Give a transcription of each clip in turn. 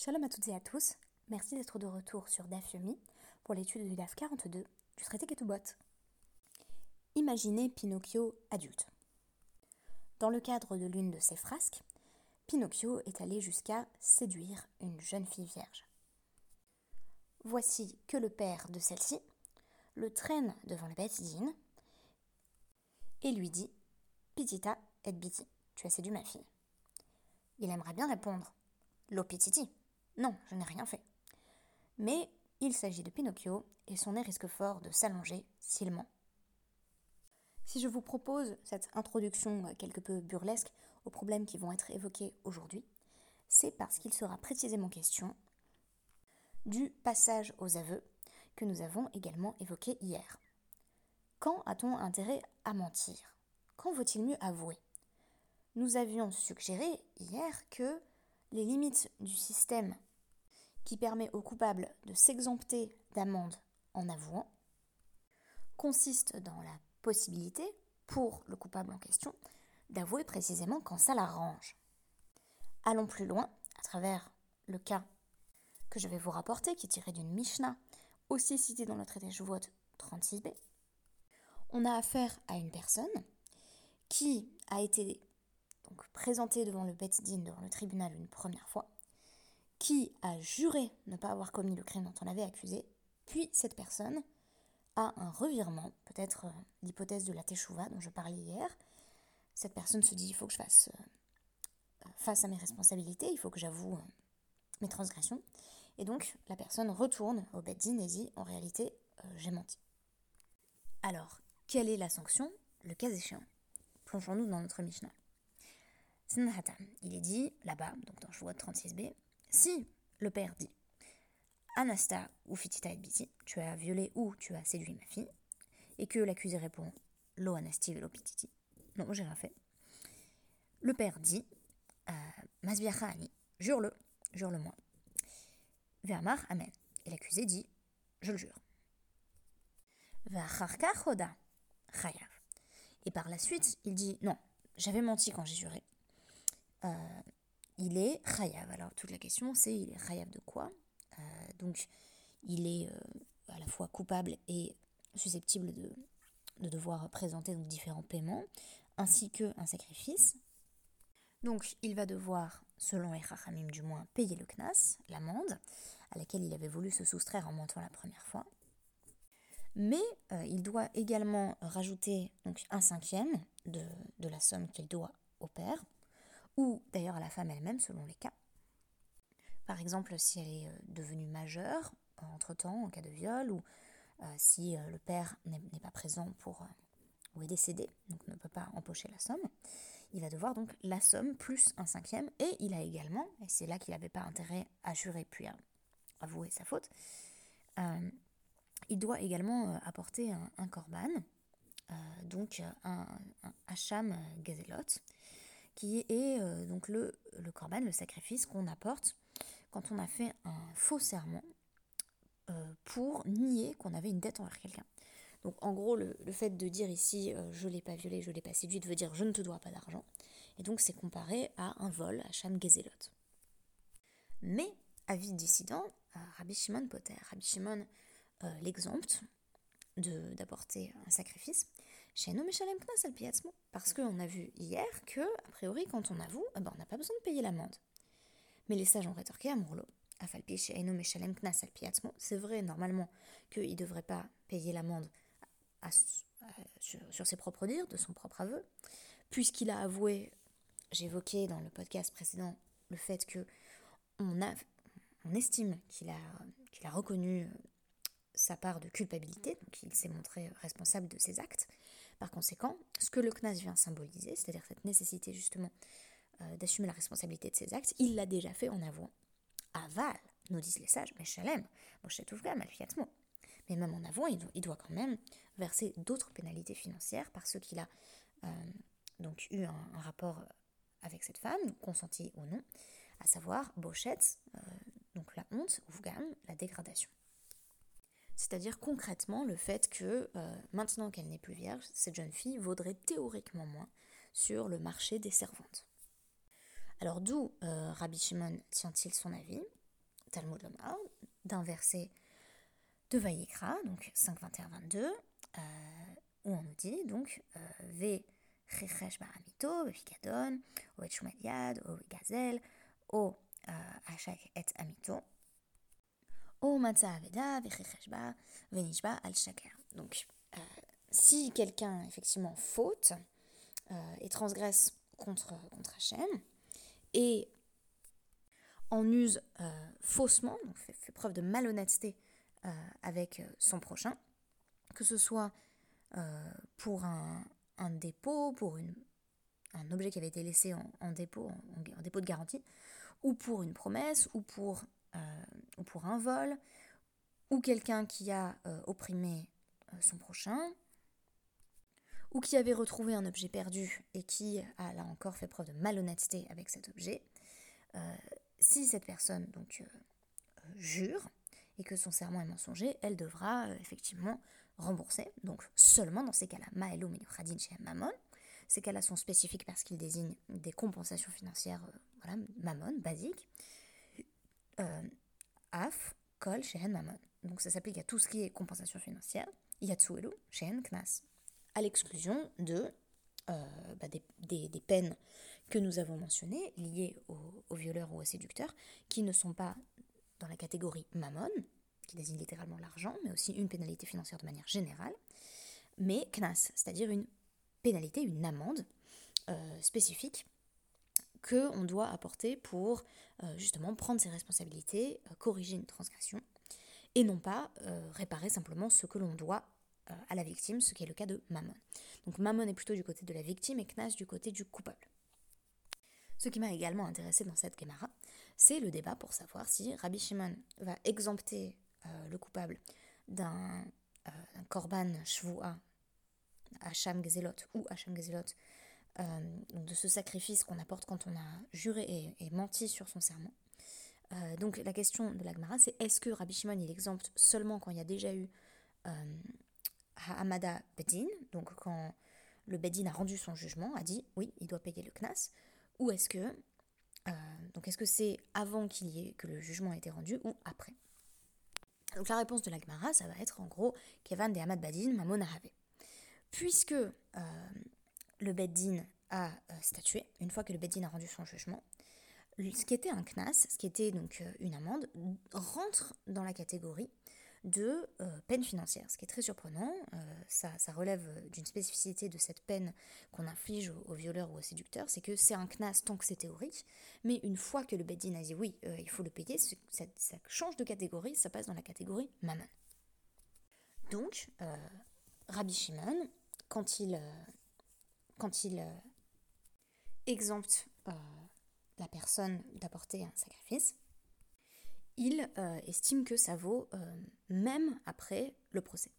Shalom à toutes et à tous, merci d'être de retour sur DAF Yomi pour l'étude du DAF 42 du traité Ketubot. Imaginez Pinocchio adulte. Dans le cadre de l'une de ses frasques, Pinocchio est allé jusqu'à séduire une jeune fille vierge. Voici que le père de celle-ci le traîne devant le Beth et lui dit Pitita et Biti, tu as séduit ma fille. Il aimerait bien répondre Lo Pititi, non, je n'ai rien fait. Mais il s'agit de Pinocchio et son nez risque fort de s'allonger s'il ment. Si je vous propose cette introduction quelque peu burlesque aux problèmes qui vont être évoqués aujourd'hui, c'est parce qu'il sera précisément question du passage aux aveux que nous avons également évoqué hier. Quand a-t-on intérêt à mentir? Quand vaut-il mieux avouer? Nous avions suggéré hier que les limites du système qui permet au coupable de s'exempter d'amende en avouant, consiste dans la possibilité, pour le coupable en question, d'avouer précisément quand ça l'arrange. Allons plus loin, à travers le cas que je vais vous rapporter, qui est tiré d'une Mishnah, aussi citée dans le traité Shavuot 36b. On a affaire à une personne qui a été présentée devant le Bet Din, devant le tribunal une première fois, qui a juré ne pas avoir commis le crime dont on l'avait accusé, puis cette personne a un revirement, peut-être euh, l'hypothèse de la teshuva dont je parlais hier. Cette personne se dit il faut que je fasse euh, face à mes responsabilités, il faut que j'avoue euh, mes transgressions. Et donc la personne retourne au Beddin et dit en réalité j'ai menti. Alors, quelle est la sanction Le cas échéant? Plongeons-nous dans notre Mishnah. Il est dit là-bas, donc dans Shavuot 36b, si le père dit Anasta ou Fitita et Biti, tu as violé ou tu as séduit ma fille, et que l'accusé répond Lo Anasti velo Pititi, non, j'ai rien fait. Le père dit euh, Masbiacha Ani, jure-le, jure-le-moi. Vermar Amen. Et l'accusé dit Je le jure. Vacharka Choda, Chayav. Et par la suite, il dit Non, j'avais menti quand j'ai juré. Euh, il est Chayav. Alors toute la question c'est il est Chayav de quoi euh, Donc il est euh, à la fois coupable et susceptible de, devoir présenter différents paiements, ainsi qu'un sacrifice. Donc il va devoir, selon les du moins, payer le Knas, l'amende, à laquelle il avait voulu se soustraire en montant la première fois. Mais euh, il doit également rajouter un cinquième de, de la somme qu'il doit au père, ou d'ailleurs à la femme elle-même selon les cas. Par exemple, si elle est euh, devenue majeure entre-temps en cas de viol, ou euh, si euh, le père n'est pas présent pour ou est décédé, donc ne peut pas empocher la somme, il va devoir donc la somme plus un cinquième, et il a également, et c'est là qu'il n'avait pas intérêt à jurer puis à avouer sa faute, il doit également apporter un, korban, donc un, un hacham gazelot, qui est euh, donc le, korban, le sacrifice qu'on apporte quand on a fait un faux serment euh, pour nier qu'on avait une dette envers quelqu'un. Donc en gros, le, fait de dire ici euh, je l'ai pas violé, je l'ai pas séduite veut dire je ne te dois pas d'argent. Et donc c'est comparé à un vol, à Sham Gezelot. Mais, avis dissident, Rabbi Shimon Potter, Rabbi Shimon l'exempte d'apporter un sacrifice, parce qu'on a vu hier que, a priori, quand on avoue, eh ben, on n'a pas besoin de payer l'amende. Mais les sages ont rétorqué à Mourlo. C'est vrai, normalement, qu'il ne devrait pas payer l'amende sur, ses propres dires, de son propre aveu, puisqu'il a avoué, j'évoquais dans le podcast précédent, le fait que on, a, on estime qu'il a, qu'il a reconnu sa part de culpabilité, donc il s'est montré responsable de ses actes, par conséquent, ce que le CNAS vient symboliser, c'est-à-dire cette nécessité justement euh, d'assumer la responsabilité de ses actes, il l'a déjà fait en avouant. Aval, nous disent les sages, mais Shalem, mais même en avouant, il doit quand même verser d'autres pénalités financières parce qu'il a euh, donc eu un, rapport avec cette femme, consenti ou non, à savoir Bochette, euh, donc la honte, ou la dégradation c'est-à-dire concrètement le fait que euh, maintenant qu'elle n'est plus vierge, cette jeune fille vaudrait théoriquement moins sur le marché des servantes. Alors d'où euh, Rabbi Shimon tient-il son avis? Talmud Lomar, d'un verset de Vayikra, donc 5.21-22, euh, où on nous dit donc Ve Chechesh Baramito, Ve Pikadon, O O Gazel, O Et Amito, Donc, si quelqu'un effectivement faute et transgresse contre, contre Hachem, et en use euh, faussement, donc fait, preuve de malhonnêteté euh, avec euh, son prochain, que ce soit pour un, dépôt, pour une, un objet qui avait été laissé en, dépôt, en, dépôt de garantie, ou pour une promesse, ou pour, ou pour un vol, ou quelqu'un qui a opprimé son prochain, ou qui avait retrouvé un objet perdu et qui a là encore fait preuve de malhonnêteté avec cet objet, si cette personne donc euh, jure et que son serment est mensonger, elle devra euh, effectivement rembourser. Donc seulement dans ces cas-là, Maelo Menuchadin chez Mammon. Ces cas-là sont spécifiques parce qu'ils désignent des compensations financières, euh, voilà, Mammon, basiques. Af, Kol, Shehen, Mammon. Donc ça s'applique à tout ce qui est compensation financière. Yatsuelu, Shehen, Knas. À l'exclusion de bah, des, des, peines que nous avons mentionnées, liées aux, violeurs ou aux séducteurs, qui ne sont pas dans la catégorie mammon, qui désigne littéralement l'argent, mais aussi une pénalité financière de manière générale, mais knas, c'est-à-dire une pénalité, une amende euh, spécifique que on doit apporter pour euh, justement prendre ses responsabilités, euh, corriger une transgression, et non pas réparer simplement ce que l'on doit à la victime, ce qui est le cas de Mammon. Donc Mammon est plutôt du côté de la victime et Knas du côté du coupable. Ce qui m'a également intéressé dans cette Gemara, c'est le débat pour savoir si Rabbi Shimon va exempter euh, le coupable d'un euh, korban shvua, Hacham Gezelot ou Hacham Gezelot, euh, de ce sacrifice qu'on apporte quand on a juré et, menti sur son serment. donc la question de la Gemara, c'est est-ce que Rabbi Shimon il exempte seulement quand il y a déjà eu Ha'amada Bedin, donc quand le Bedin a rendu son jugement, a dit oui, il doit payer le Knas, ou est-ce que euh, donc est-ce que c'est avant qu'il y ait que le jugement a été rendu ou après? Donc la réponse de la Gemara, ça va être en gros Kevan de Hamad Badin Mamon Puisque euh, le Beddin a euh, statué, une fois que le Beddin a rendu son jugement, ce qui était un knas, ce qui était donc une amende, rentre dans la catégorie de euh, peine financière, ce qui est très surprenant. Euh, ça, relève d'une spécificité de cette peine qu'on inflige aux, violeurs ou aux séducteurs, c'est que c'est un knas tant que c'est théorique, mais une fois que le Beddin a dit oui, euh, il faut le payer, ça, change de catégorie, ça passe dans la catégorie mammon. Donc, Rabbi Shimon, quand il, quand il exempte la personne d'apporter un sacrifice, il euh, estime que ça vaut euh, même après le procès.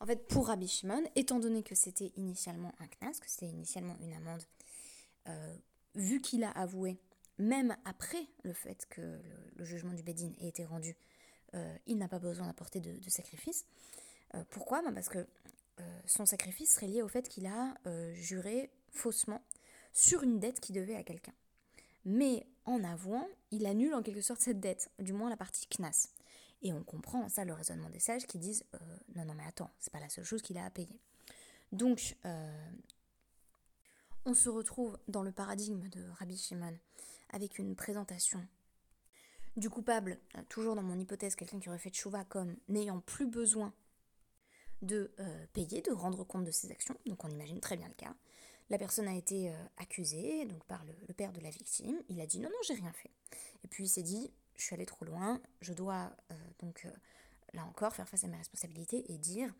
En fait, pour Rabbi Shimon, étant donné que c'était initialement un knas, que c'était initialement une amende, euh, vu qu'il a avoué, même après le fait que le, jugement du Bédine ait été rendu, il n'a pas besoin d'apporter de, de, sacrifice. pourquoi? Ben, Parce que son sacrifice serait lié au fait qu'il a juré faussement sur une dette qu'il devait à quelqu'un. Mais en avouant, il annule en quelque sorte cette dette, du moins la partie CNAS. Et on comprend ça le raisonnement des sages qui disent euh, non, non, mais attends, c'est pas la seule chose qu'il a à payer. Donc, euh, on se retrouve dans le paradigme de Rabbi Shimon avec une présentation du coupable, euh, toujours dans mon hypothèse, quelqu'un qui aurait fait chouva comme n'ayant plus besoin de payer, de rendre compte de ses actions. Donc, on imagine très bien le cas. La personne a été euh, accusée donc par le, père de la victime. Il a dit non, non, j'ai rien fait. Et puis il s'est dit, je suis allé trop loin, je dois euh, donc euh, là encore faire face à mes responsabilités et dire,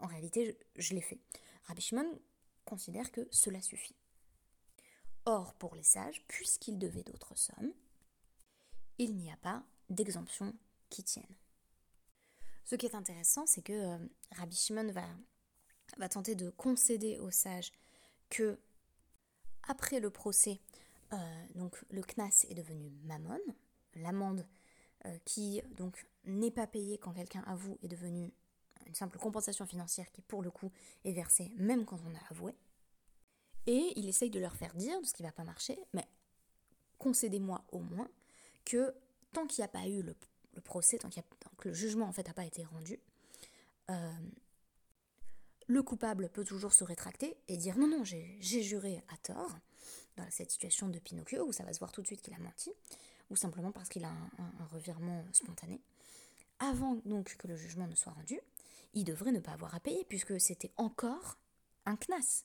en réalité, je, l'ai fait. Rabbi Shimon considère que cela suffit. Or, pour les sages, puisqu'ils devaient d'autres sommes, il n'y a pas d'exemption qui tienne. Ce qui est intéressant, c'est que Rabbi Shimon va, va tenter de concéder aux sages que après le procès, euh, donc le CNAS est devenu mammon, l'amende euh, qui donc n'est pas payée quand quelqu'un avoue est devenue une simple compensation financière qui pour le coup est versée même quand on a avoué. Et il essaye de leur faire dire, ce qui ne va pas marcher, mais concédez-moi au moins que tant qu'il n'y a pas eu le, procès, tant, que le jugement en fait n'a pas été rendu, euh, le coupable peut toujours se rétracter et dire non, non, j'ai juré à tort, dans cette situation de Pinocchio, où ça va se voir tout de suite qu'il a menti, ou simplement parce qu'il a un, revirement spontané. Avant donc que le jugement ne soit rendu, il devrait ne pas avoir à payer, puisque c'était encore un knas.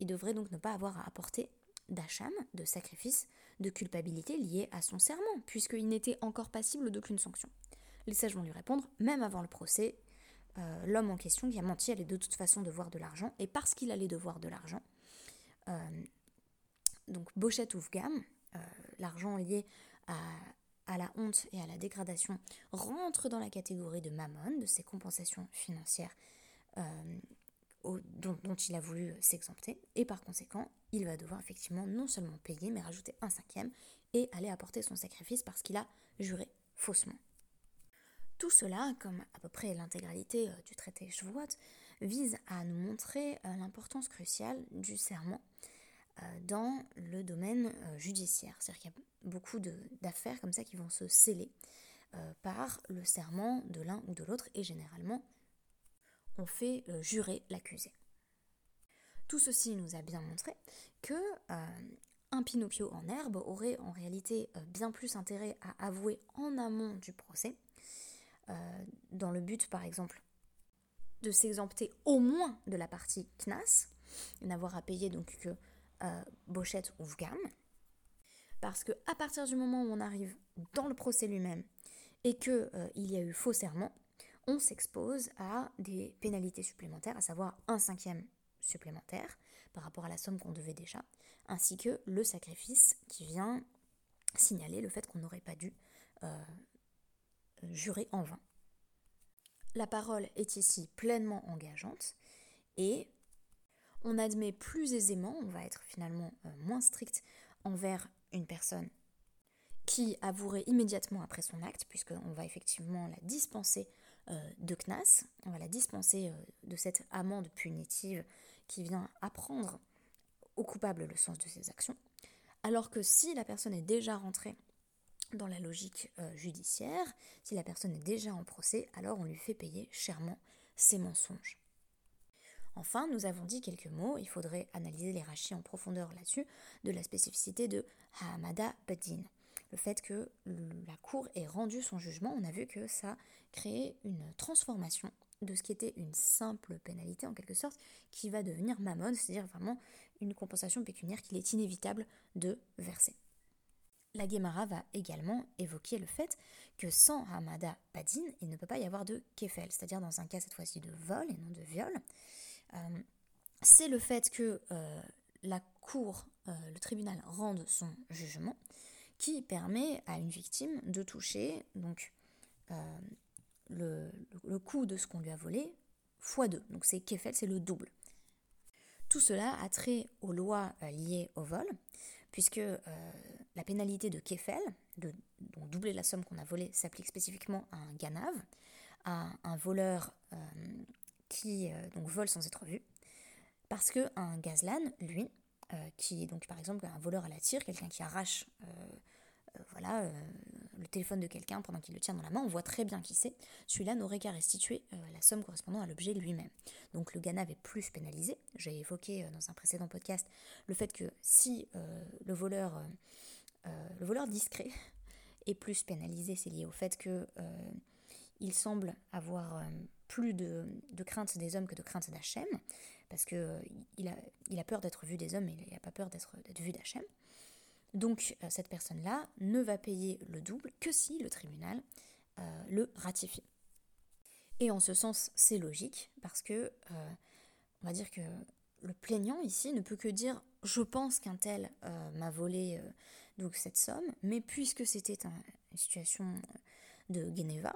Il devrait donc ne pas avoir à apporter d'acham, de sacrifice, de culpabilité lié à son serment, puisqu'il n'était encore passible d'aucune sanction. Les sages vont lui répondre, même avant le procès, euh, l'homme en question qui a menti allait de toute façon devoir de l'argent, et parce qu'il allait devoir de l'argent, euh, donc Bochet Oufgam, euh, l'argent lié à, la honte et à la dégradation, rentre dans la catégorie de mammon, de ces compensations financières dont, il a voulu s'exempter, et par conséquent, il va devoir effectivement non seulement payer, mais rajouter un cinquième, et aller apporter son sacrifice parce qu'il a juré faussement. Tout cela, comme à peu près l'intégralité euh, du traité Shavuot, vise à nous montrer euh, l'importance cruciale du serment euh, dans le domaine judiciaire. C'est-à-dire qu'il y a beaucoup d'affaires comme ça qui vont se sceller par le serment de l'un ou de l'autre, et généralement, on fait jurer l'accusé. Tout ceci nous a bien montré que un Pinocchio en herbe aurait en réalité bien plus intérêt à avouer en amont du procès euh, dans le but, par exemple, de s'exempter au moins de la partie CNAS, n'avoir à payer donc que euh, Bochette ou VGAM. Parce que à partir du moment où on arrive dans le procès lui-même et euh, il y a eu faux serment, on s'expose à des pénalités supplémentaires, à savoir un cinquième supplémentaire par rapport à la somme qu'on devait déjà, ainsi que le sacrifice qui vient signaler le fait qu'on n'aurait pas dû juré en vain. La parole est ici pleinement engageante et on admet plus aisément, on va être finalement euh, moins strict envers une personne qui avouerait immédiatement après son acte, puisqu'on va effectivement la dispenser euh, de CNAS, on va la dispenser euh, de cette amende punitive qui vient apprendre au coupable le sens de ses actions, alors que si la personne est déjà rentrée dans la logique euh, judiciaire, si la personne est déjà en procès, alors on lui fait payer chèrement ses mensonges. Enfin, nous avons dit quelques mots, il faudrait analyser les rachis en profondeur là-dessus, de la spécificité de Hamada Badin. Le fait que la Cour ait rendu son jugement, on a vu que ça créait une transformation de ce qui était une simple pénalité en quelque sorte, qui va devenir mammon, c'est-à-dire vraiment une compensation pécuniaire qu'il est inévitable de verser. La Gemara va également évoquer le fait que sans Hamada Badin, il ne peut pas y avoir de kefel, c'est-à-dire dans un cas cette fois-ci de vol et non de viol. Euh, c'est le fait que euh, la cour, euh, le tribunal rende son jugement qui permet à une victime de toucher donc le, le, coût de ce qu'on lui a volé fois deux. Donc c'est kefel, c'est le double. Tout cela a trait aux lois liées au vol, puisque la pénalité de Kefel, de doubler la somme qu'on a volée, s'applique spécifiquement à un ganav, à un voleur euh, qui euh, donc vole sans être vu, parce qu'un gazlan, lui, euh, qui est donc par exemple un voleur à la tire, quelqu'un qui arrache voilà, le téléphone de quelqu'un pendant qu'il le tient dans la main, on voit très bien qui c'est, celui-là n'aurait qu'à restituer la somme correspondant à l'objet lui-même. Donc le ganav est plus pénalisé. J'ai évoqué dans un précédent podcast le fait que si le voleur euh, le voleur discret est plus pénalisé, c'est lié au fait que euh, il semble avoir euh, plus de, crainte des hommes que de crainte d'Hachem, parce que il, a, il a peur d'être vu des hommes, mais il n'a pas peur d'être vu d'Hachem. Donc cette personne-là ne va payer le double que si le tribunal le ratifie. Et en ce sens, c'est logique, parce que on va dire que le plaignant ici ne peut que dire je pense qu'un tel m'a volé donc cette somme, mais puisque c'était une situation de Geneva,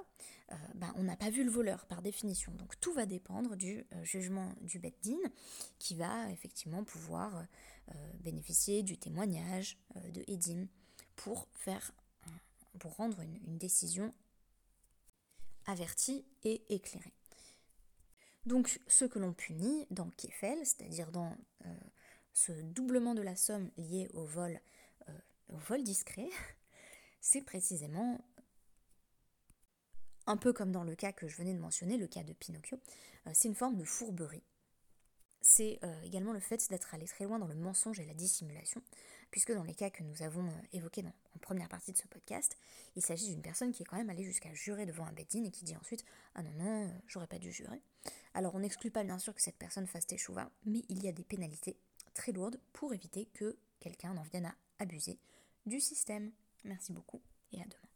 euh, ben, on n'a pas vu le voleur par définition. Donc tout va dépendre du euh, jugement du Beddin qui va effectivement pouvoir euh, bénéficier du témoignage de Edim pour, faire, rendre une, décision avertie et éclairée. Donc ce que l'on punit dans Kefel, c'est-à-dire dans ce doublement de la somme lié au vol au vol discret, c'est précisément un peu comme dans le cas que je venais de mentionner, le cas de Pinocchio, euh, c'est une forme de fourberie. C'est euh, également le fait d'être allé très loin dans le mensonge et la dissimulation, puisque dans les cas que nous avons euh, évoqués en première partie de ce podcast, il s'agit d'une personne qui est quand même allée jusqu'à jurer devant un bedin et qui dit ensuite Ah non, non, j'aurais pas dû jurer. Alors on n'exclut pas bien sûr que cette personne fasse teshuva, mais il y a des pénalités très lourdes pour éviter que quelqu'un n'en vienne à abuser du système. Merci beaucoup et à demain.